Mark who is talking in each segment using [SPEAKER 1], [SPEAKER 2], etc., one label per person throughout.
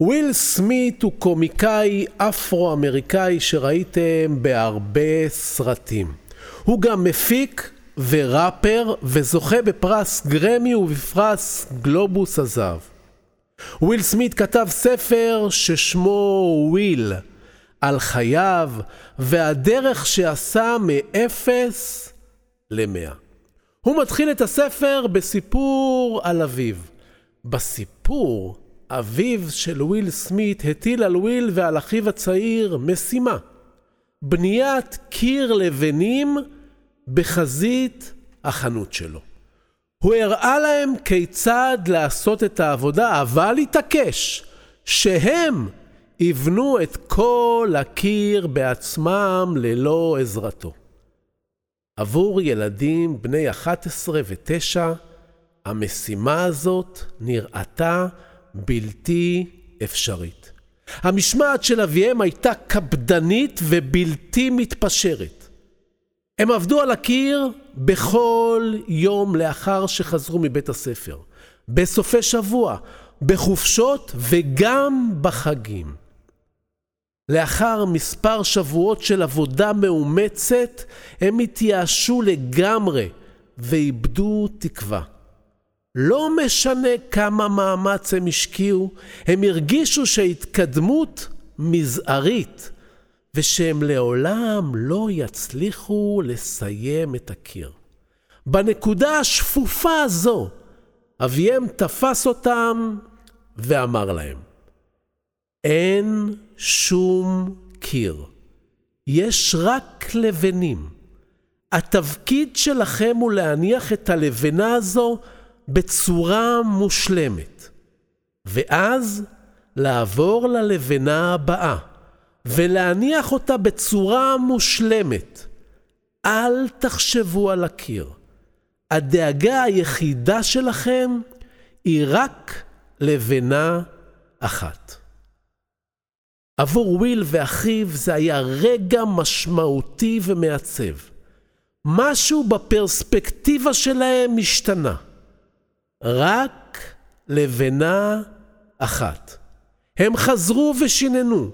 [SPEAKER 1] וויל סמית הוא קומיקאי אפרו-אמריקאי שראיתם בהרבה סרטים. הוא גם מפיק וראפר וזוכה בפרס גרמי ובפרס גלובוס הזהב. וויל סמית כתב ספר ששמו וויל, על חייו והדרך שעשה מאפס למאה. הוא מתחיל את הספר בסיפור על אביו. בסיפור, אביו של וויל סמית הטיל על וויל ועל אחיו הצעיר משימה. בניית קיר לבנים בחזית החנות שלו. הוא הראה להם כיצד לעשות את העבודה, אבל התעקש שהם יבנו את כל הקיר בעצמם ללא עזרתו. עבור ילדים בני 11 ו-9, המשימה הזאת נראתה בלתי אפשרית. המשמעת של אביהם הייתה קפדנית ובלתי מתפשרת. הם עבדו על הקיר בכל יום לאחר שחזרו מבית הספר, בסופי שבוע, בחופשות וגם בחגים. לאחר מספר שבועות של עבודה מאומצת, הם התייאשו לגמרי ואיבדו תקווה. לא משנה כמה מאמץ הם השקיעו, הם הרגישו שההתקדמות מזערית, ושהם לעולם לא יצליחו לסיים את הקיר. בנקודה השפופה הזו, אביהם תפס אותם ואמר להם, אין שום קיר, יש רק לבנים. התפקיד שלכם הוא להניח את הלבנה הזו בצורה מושלמת, ואז לעבור ללבנה הבאה ולהניח אותה בצורה מושלמת. אל תחשבו על הקיר. הדאגה היחידה שלכם היא רק לבנה אחת. עבור וויל ואחיו זה היה רגע משמעותי ומעצב. משהו בפרספקטיבה שלהם השתנה. רק לבנה אחת. הם חזרו ושיננו,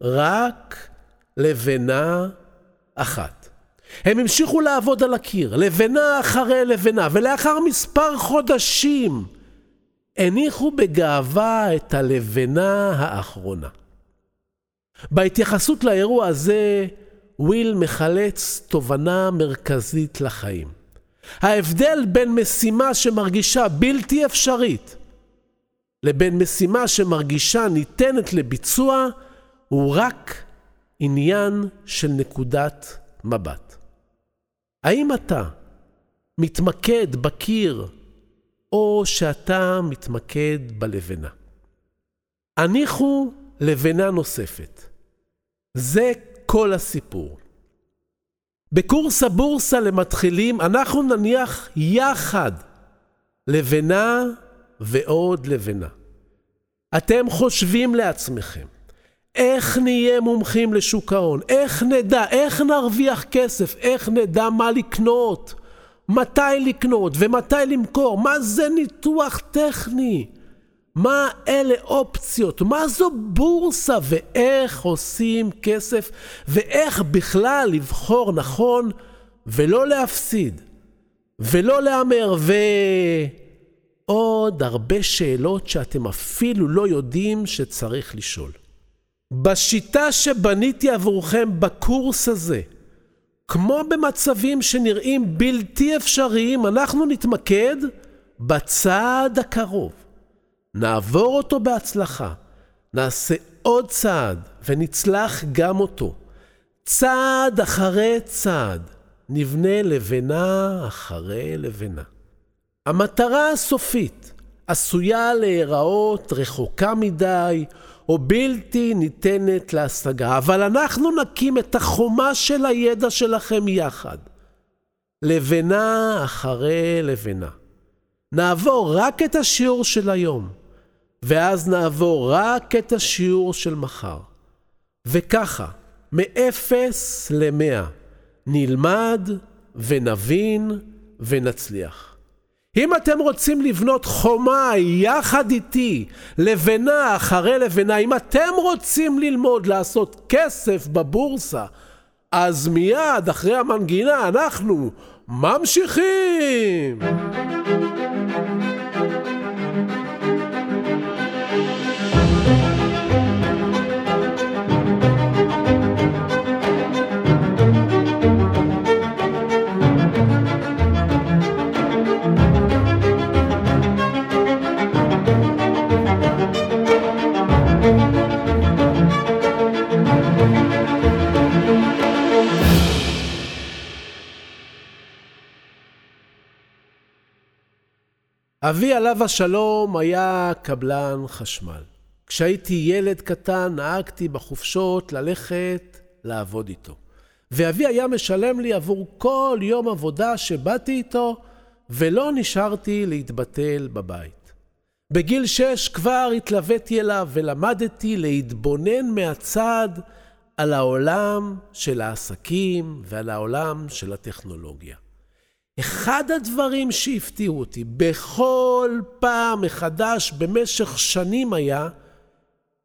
[SPEAKER 1] רק לבנה אחת. הם המשיכו לעבוד על הקיר, לבנה אחרי לבנה, ולאחר מספר חודשים הניחו בגאווה את הלבנה האחרונה. בהתייחסות לאירוע הזה, וויל מחלץ תובנה מרכזית לחיים. ההבדל בין משימה שמרגישה בלתי אפשרית לבין משימה שמרגישה ניתנת לביצוע הוא רק עניין של נקודת מבט. האם אתה מתמקד בקיר או שאתה מתמקד בלבנה? הניחו לבנה נוספת. זה כל הסיפור. בקורס הבורסה למתחילים אנחנו נניח יחד לבנה ועוד לבנה. אתם חושבים לעצמכם, איך נהיה מומחים לשוק ההון? איך נדע? איך נרוויח כסף? איך נדע מה לקנות? מתי לקנות ומתי למכור? מה זה ניתוח טכני? מה אלה אופציות? מה זו בורסה? ואיך עושים כסף? ואיך בכלל לבחור נכון ולא להפסיד? ולא להמר? ועוד הרבה שאלות שאתם אפילו לא יודעים שצריך לשאול. בשיטה שבניתי עבורכם בקורס הזה, כמו במצבים שנראים בלתי אפשריים, אנחנו נתמקד בצעד הקרוב. נעבור אותו בהצלחה, נעשה עוד צעד ונצלח גם אותו. צעד אחרי צעד נבנה לבנה אחרי לבנה. המטרה הסופית עשויה להיראות רחוקה מדי או בלתי ניתנת להשגה, אבל אנחנו נקים את החומה של הידע שלכם יחד. לבנה אחרי לבנה. נעבור רק את השיעור של היום. ואז נעבור רק את השיעור של מחר. וככה, מאפס למאה, נלמד ונבין ונצליח. אם אתם רוצים לבנות חומה יחד איתי, לבנה אחרי לבנה, אם אתם רוצים ללמוד לעשות כסף בבורסה, אז מיד אחרי המנגינה אנחנו ממשיכים! אבי עליו השלום היה קבלן חשמל. כשהייתי ילד קטן נהגתי בחופשות ללכת לעבוד איתו. ואבי היה משלם לי עבור כל יום עבודה שבאתי איתו, ולא נשארתי להתבטל בבית. בגיל שש כבר התלוויתי אליו ולמדתי להתבונן מהצד על העולם של העסקים ועל העולם של הטכנולוגיה. אחד הדברים שהפתיעו אותי בכל פעם מחדש במשך שנים היה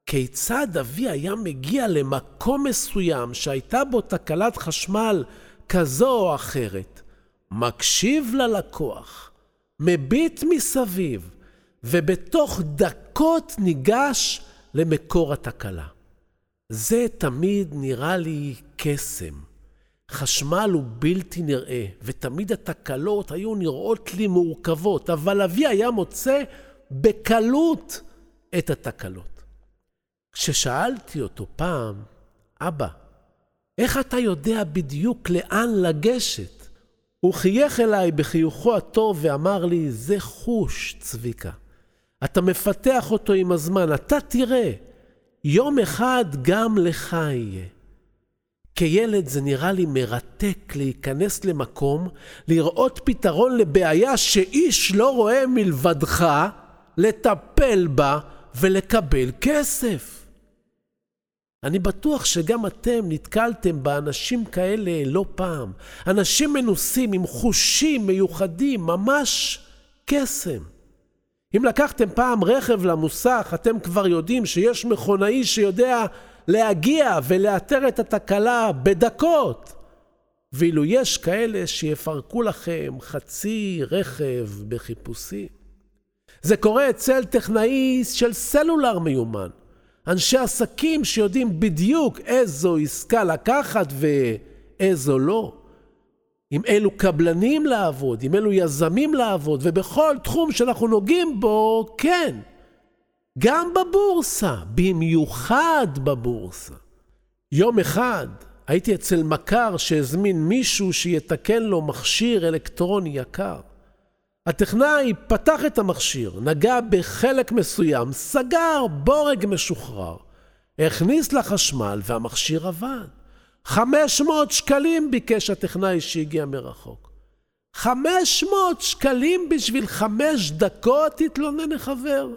[SPEAKER 1] כיצד אבי היה מגיע למקום מסוים שהייתה בו תקלת חשמל כזו או אחרת, מקשיב ללקוח, מביט מסביב, ובתוך דקות ניגש למקור התקלה. זה תמיד נראה לי קסם. חשמל הוא בלתי נראה, ותמיד התקלות היו נראות לי מורכבות, אבל אבי היה מוצא בקלות את התקלות. כששאלתי אותו פעם, אבא, איך אתה יודע בדיוק לאן לגשת? הוא חייך אליי בחיוכו הטוב ואמר לי, זה חוש, צביקה. אתה מפתח אותו עם הזמן, אתה תראה, יום אחד גם לך יהיה. כילד זה נראה לי מרתק להיכנס למקום, לראות פתרון לבעיה שאיש לא רואה מלבדך, לטפל בה ולקבל כסף. אני בטוח שגם אתם נתקלתם באנשים כאלה לא פעם. אנשים מנוסים עם חושים מיוחדים, ממש קסם. אם לקחתם פעם רכב למוסך, אתם כבר יודעים שיש מכונאי שיודע להגיע ולאתר את התקלה בדקות. ואילו יש כאלה שיפרקו לכם חצי רכב בחיפושים. זה קורה אצל טכנאי של סלולר מיומן. אנשי עסקים שיודעים בדיוק איזו עסקה לקחת ואיזו לא. עם אילו קבלנים לעבוד, עם אילו יזמים לעבוד, ובכל תחום שאנחנו נוגעים בו, כן. גם בבורסה, במיוחד בבורסה. יום אחד הייתי אצל מכר שהזמין מישהו שיתקן לו מכשיר אלקטרוני יקר. הטכנאי פתח את המכשיר, נגע בחלק מסוים, סגר בורג משוחרר, הכניס לחשמל והמכשיר עבד. 500 שקלים ביקש הטכנאי שהגיע מרחוק. 500 שקלים בשביל חמש דקות, התלונן החבר.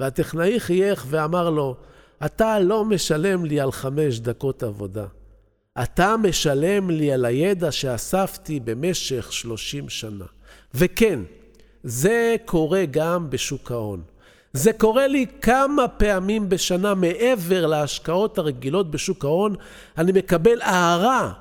[SPEAKER 1] והטכנאי חייך ואמר לו, אתה לא משלם לי על חמש דקות עבודה. אתה משלם לי על הידע שאספתי במשך שלושים שנה. וכן, זה קורה גם בשוק ההון. זה קורה לי כמה פעמים בשנה מעבר להשקעות הרגילות בשוק ההון, אני מקבל הערה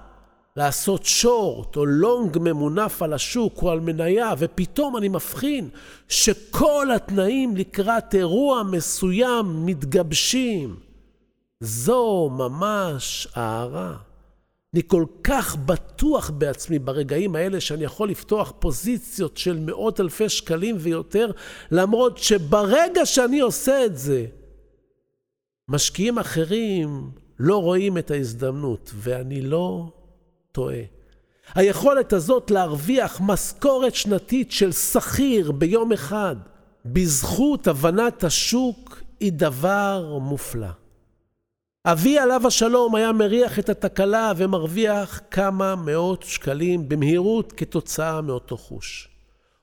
[SPEAKER 1] לעשות שורט או לונג ממונף על השוק או על מניה, ופתאום אני מבחין שכל התנאים לקראת אירוע מסוים מתגבשים. זו ממש הערה. אני כל כך בטוח בעצמי ברגעים האלה שאני יכול לפתוח פוזיציות של מאות אלפי שקלים ויותר, למרות שברגע שאני עושה את זה, משקיעים אחרים לא רואים את ההזדמנות, ואני לא טועה. היכולת הזאת להרוויח משכורת שנתית של שכיר ביום אחד, בזכות הבנת השוק, היא דבר מופלא. אבי עליו השלום היה מריח את התקלה ומרוויח כמה מאות שקלים במהירות כתוצאה מאותו חוש.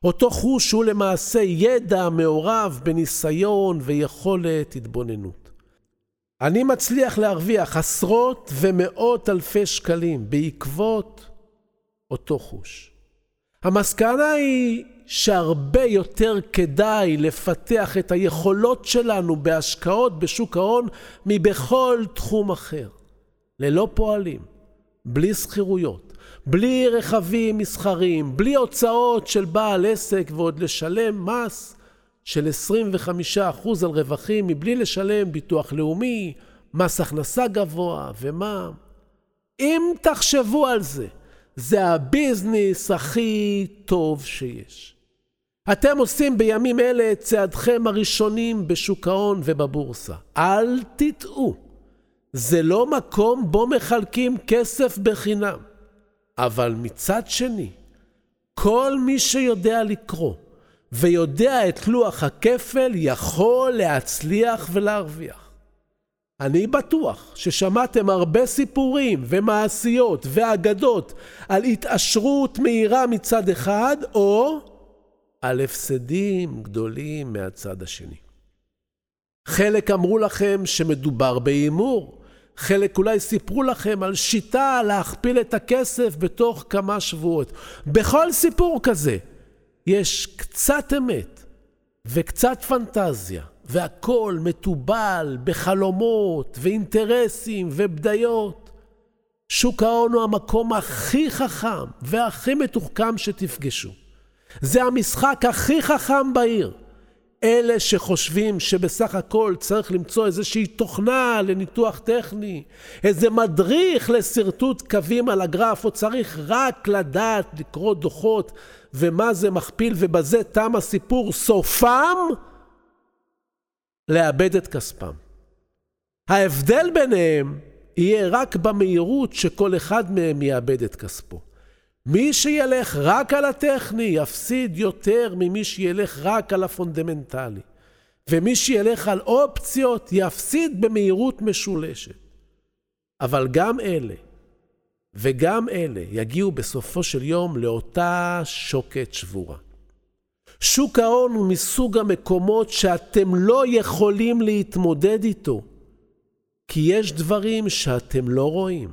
[SPEAKER 1] אותו חוש הוא למעשה ידע מעורב בניסיון ויכולת התבוננות. אני מצליח להרוויח עשרות ומאות אלפי שקלים בעקבות אותו חוש. המסקנה היא שהרבה יותר כדאי לפתח את היכולות שלנו בהשקעות בשוק ההון מבכל תחום אחר. ללא פועלים, בלי שכירויות, בלי רכבים מסחריים, בלי הוצאות של בעל עסק ועוד לשלם מס של 25% על רווחים מבלי לשלם ביטוח לאומי, מס הכנסה גבוה ומע"מ. אם תחשבו על זה, זה הביזנס הכי טוב שיש. אתם עושים בימים אלה את צעדכם הראשונים בשוק ההון ובבורסה. אל תטעו, זה לא מקום בו מחלקים כסף בחינם. אבל מצד שני, כל מי שיודע לקרוא ויודע את לוח הכפל יכול להצליח ולהרוויח. אני בטוח ששמעתם הרבה סיפורים ומעשיות ואגדות על התעשרות מהירה מצד אחד, או על הפסדים גדולים מהצד השני. חלק אמרו לכם שמדובר בהימור, חלק אולי סיפרו לכם על שיטה להכפיל את הכסף בתוך כמה שבועות. בכל סיפור כזה יש קצת אמת וקצת פנטזיה, והכל מתובל בחלומות ואינטרסים ובדיות. שוק ההון הוא המקום הכי חכם והכי מתוחכם שתפגשו. זה המשחק הכי חכם בעיר. אלה שחושבים שבסך הכל צריך למצוא איזושהי תוכנה לניתוח טכני, איזה מדריך לשרטוט קווים על הגרף, או צריך רק לדעת לקרוא דוחות ומה זה מכפיל ובזה תם הסיפור, סופם לאבד את כספם. ההבדל ביניהם יהיה רק במהירות שכל אחד מהם יאבד את כספו. מי שילך רק על הטכני יפסיד יותר ממי שילך רק על הפונדמנטלי. ומי שילך על אופציות יפסיד במהירות משולשת. אבל גם אלה וגם אלה יגיעו בסופו של יום לאותה שוקת שבורה. שוק ההון הוא מסוג המקומות שאתם לא יכולים להתמודד איתו, כי יש דברים שאתם לא רואים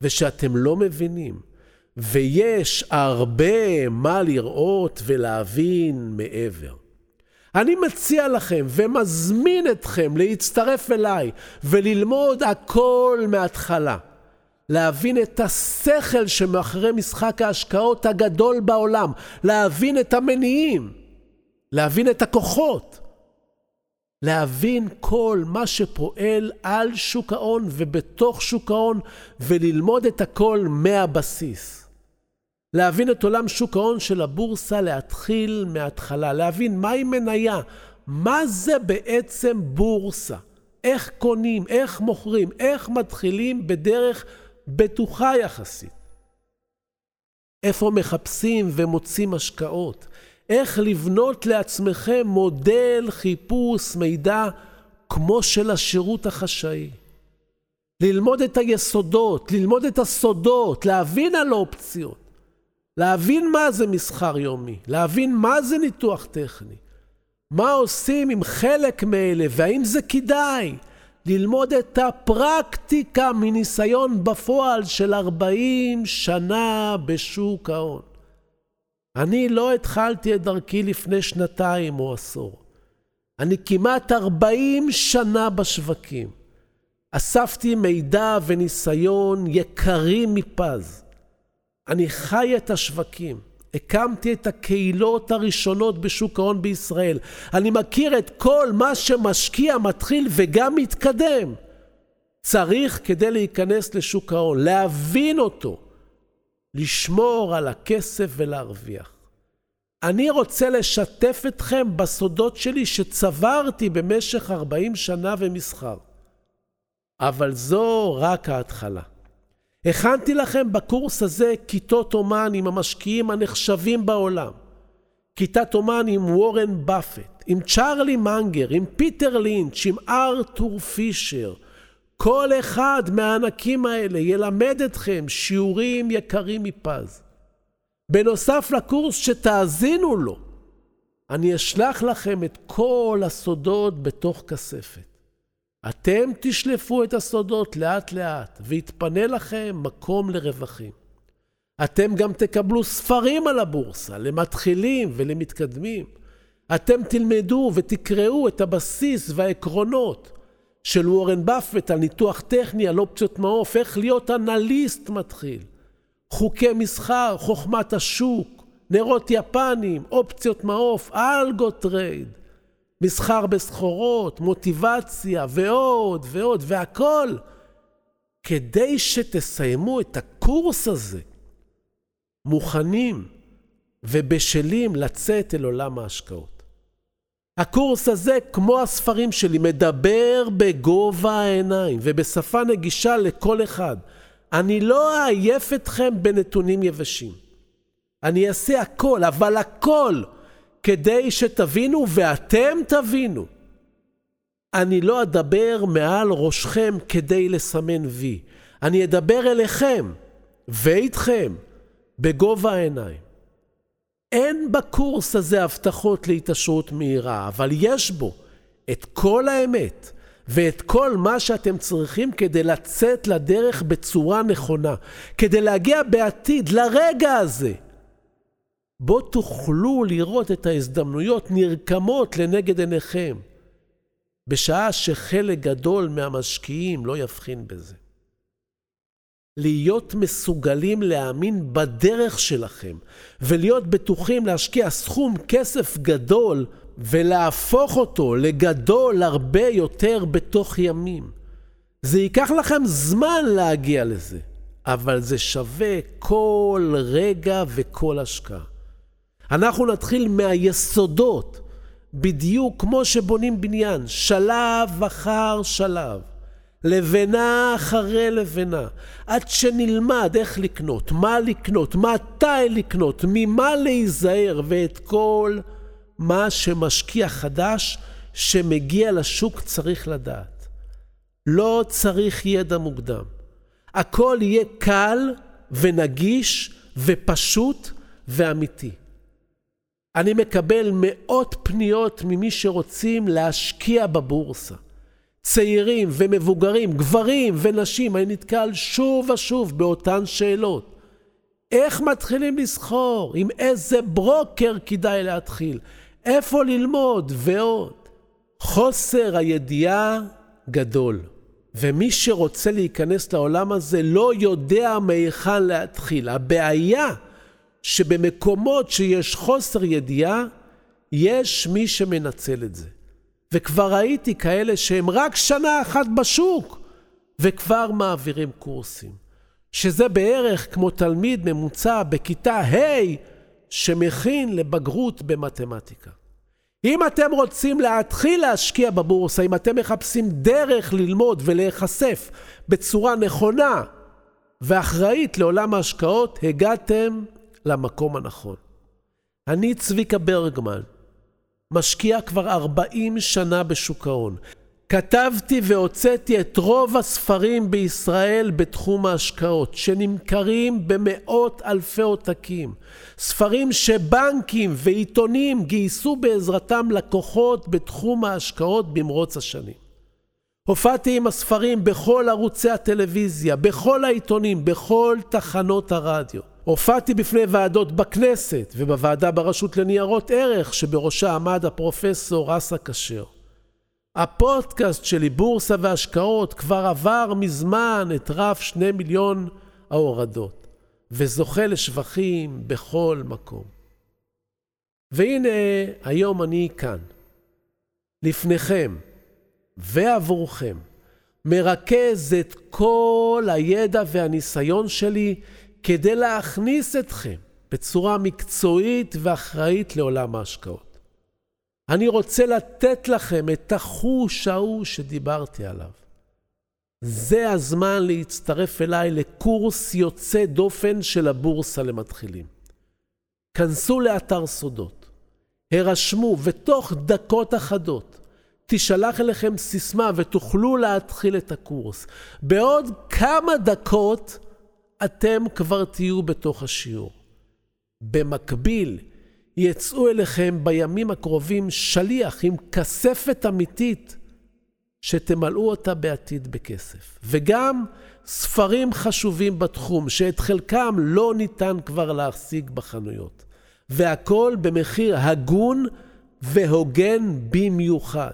[SPEAKER 1] ושאתם לא מבינים. ויש הרבה מה לראות ולהבין מעבר. אני מציע לכם ומזמין אתכם להצטרף אליי וללמוד הכל מההתחלה. להבין את השכל שמאחורי משחק ההשקעות הגדול בעולם, להבין את המניעים, להבין את הכוחות, להבין כל מה שפועל על שוק ההון ובתוך שוק ההון וללמוד את הכל מהבסיס. להבין את עולם שוק ההון של הבורסה, להתחיל מההתחלה, להבין מהי מניה, מה זה בעצם בורסה, איך קונים, איך מוכרים, איך מתחילים בדרך בטוחה יחסית. איפה מחפשים ומוצאים השקעות, איך לבנות לעצמכם מודל חיפוש מידע כמו של השירות החשאי. ללמוד את היסודות, ללמוד את הסודות, להבין על אופציות. להבין מה זה מסחר יומי, להבין מה זה ניתוח טכני, מה עושים עם חלק מאלה והאם זה כדאי, ללמוד את הפרקטיקה מניסיון בפועל של 40 שנה בשוק ההון. אני לא התחלתי את דרכי לפני שנתיים או עשור. אני כמעט 40 שנה בשווקים. אספתי מידע וניסיון יקרים מפז. אני חי את השווקים. הקמתי את הקהילות הראשונות בשוק ההון בישראל. אני מכיר את כל מה שמשקיע מתחיל וגם מתקדם. צריך כדי להיכנס לשוק ההון, להבין אותו, לשמור על הכסף ולהרוויח. אני רוצה לשתף אתכם בסודות שלי שצברתי במשך 40 שנה ומסחר. אבל זו רק ההתחלה. הכנתי לכם בקורס הזה כיתות אומן עם המשקיעים הנחשבים בעולם. כיתת אומן עם וורן באפט, עם צ'ארלי מנגר, עם פיטר לינץ', עם ארתור פישר. כל אחד מהענקים האלה ילמד אתכם שיעורים יקרים מפז. בנוסף לקורס שתאזינו לו, אני אשלח לכם את כל הסודות בתוך כספת. אתם תשלפו את הסודות לאט לאט, ויתפנה לכם מקום לרווחים. אתם גם תקבלו ספרים על הבורסה, למתחילים ולמתקדמים. אתם תלמדו ותקראו את הבסיס והעקרונות של וורן באפט על ניתוח טכני, על אופציות מעוף, איך להיות אנליסט מתחיל. חוקי מסחר, חוכמת השוק, נרות יפנים, אופציות מעוף, algo trade, מסחר בסחורות, מוטיבציה ועוד ועוד, והכל כדי שתסיימו את הקורס הזה מוכנים ובשלים לצאת אל עולם ההשקעות. הקורס הזה, כמו הספרים שלי, מדבר בגובה העיניים ובשפה נגישה לכל אחד. אני לא אעייף אתכם בנתונים יבשים. אני אעשה הכל, אבל הכל, כדי שתבינו ואתם תבינו. אני לא אדבר מעל ראשכם כדי לסמן וי. אני אדבר אליכם ואיתכם בגובה העיניים. אין בקורס הזה הבטחות להתעשרות מהירה, אבל יש בו את כל האמת ואת כל מה שאתם צריכים כדי לצאת לדרך בצורה נכונה, כדי להגיע בעתיד לרגע הזה. בו תוכלו לראות את ההזדמנויות נרקמות לנגד עיניכם, בשעה שחלק גדול מהמשקיעים לא יבחין בזה. להיות מסוגלים להאמין בדרך שלכם ולהיות בטוחים להשקיע סכום כסף גדול ולהפוך אותו לגדול הרבה יותר בתוך ימים. זה ייקח לכם זמן להגיע לזה, אבל זה שווה כל רגע וכל השקעה. אנחנו נתחיל מהיסודות, בדיוק כמו שבונים בניין, שלב אחר שלב. לבנה אחרי לבנה, עד שנלמד איך לקנות, מה לקנות, מתי לקנות, ממה להיזהר, ואת כל מה שמשקיע חדש שמגיע לשוק צריך לדעת. לא צריך ידע מוקדם. הכל יהיה קל ונגיש ופשוט ואמיתי. אני מקבל מאות פניות ממי שרוצים להשקיע בבורסה. צעירים ומבוגרים, גברים ונשים, אני נתקל שוב ושוב באותן שאלות. איך מתחילים לסחור? עם איזה ברוקר כדאי להתחיל? איפה ללמוד? ועוד. חוסר הידיעה גדול. ומי שרוצה להיכנס לעולם הזה לא יודע מהיכן להתחיל. הבעיה שבמקומות שיש חוסר ידיעה, יש מי שמנצל את זה. וכבר ראיתי כאלה שהם רק שנה אחת בשוק, וכבר מעבירים קורסים. שזה בערך כמו תלמיד ממוצע בכיתה ה' שמכין לבגרות במתמטיקה. אם אתם רוצים להתחיל להשקיע בבורסה, אם אתם מחפשים דרך ללמוד ולהיחשף בצורה נכונה ואחראית לעולם ההשקעות, הגעתם למקום הנכון. אני צביקה ברגמן, משקיע כבר 40 שנה בשוק ההון. כתבתי והוצאתי את רוב הספרים בישראל בתחום ההשקעות, שנמכרים במאות אלפי עותקים. ספרים שבנקים ועיתונים גייסו בעזרתם לקוחות בתחום ההשקעות במרוץ השנים. הופעתי עם הספרים בכל ערוצי הטלוויזיה, בכל העיתונים, בכל תחנות הרדיו. הופעתי בפני ועדות בכנסת ובוועדה ברשות לניירות ערך שבראשה עמד הפרופסור אסא כשר. הפודקאסט שלי, בורסה והשקעות, כבר עבר מזמן את רף שני מיליון ההורדות, וזוכה לשבחים בכל מקום. והנה, היום אני כאן, לפניכם ועבורכם, מרכז את כל הידע והניסיון שלי כדי להכניס אתכם בצורה מקצועית ואחראית לעולם ההשקעות. אני רוצה לתת לכם את החוש ההוא שדיברתי עליו. זה הזמן להצטרף אליי לקורס יוצא דופן של הבורסה למתחילים. כנסו לאתר סודות, הרשמו, ותוך דקות אחדות תישלח אליכם סיסמה ותוכלו להתחיל את הקורס. בעוד כמה דקות אתם כבר תהיו בתוך השיעור. במקביל, יצאו אליכם בימים הקרובים שליח עם כספת אמיתית שתמלאו אותה בעתיד בכסף. וגם ספרים חשובים בתחום, שאת חלקם לא ניתן כבר להשיג בחנויות. והכל במחיר הגון והוגן במיוחד.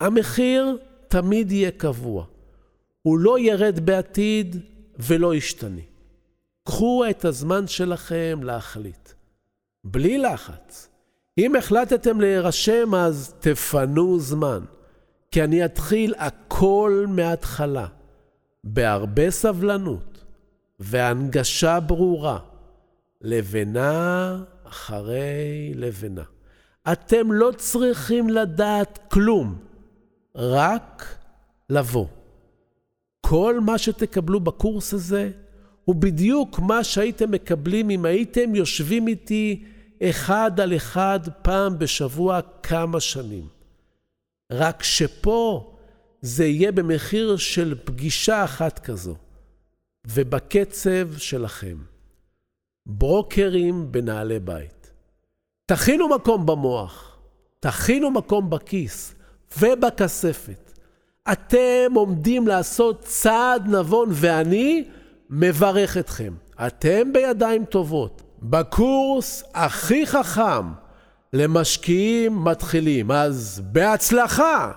[SPEAKER 1] המחיר תמיד יהיה קבוע. הוא לא ירד בעתיד ולא ישתנה. קחו את הזמן שלכם להחליט. בלי לחץ. אם החלטתם להירשם, אז תפנו זמן. כי אני אתחיל הכל מההתחלה, בהרבה סבלנות והנגשה ברורה, לבנה אחרי לבנה. אתם לא צריכים לדעת כלום, רק לבוא. כל מה שתקבלו בקורס הזה הוא בדיוק מה שהייתם מקבלים אם הייתם יושבים איתי אחד על אחד פעם בשבוע כמה שנים. רק שפה זה יהיה במחיר של פגישה אחת כזו, ובקצב שלכם. ברוקרים בנעלי בית. תכינו מקום במוח, תכינו מקום בכיס ובכספת. אתם עומדים לעשות צעד נבון, ואני מברך אתכם. אתם בידיים טובות. בקורס הכי חכם למשקיעים מתחילים. אז בהצלחה!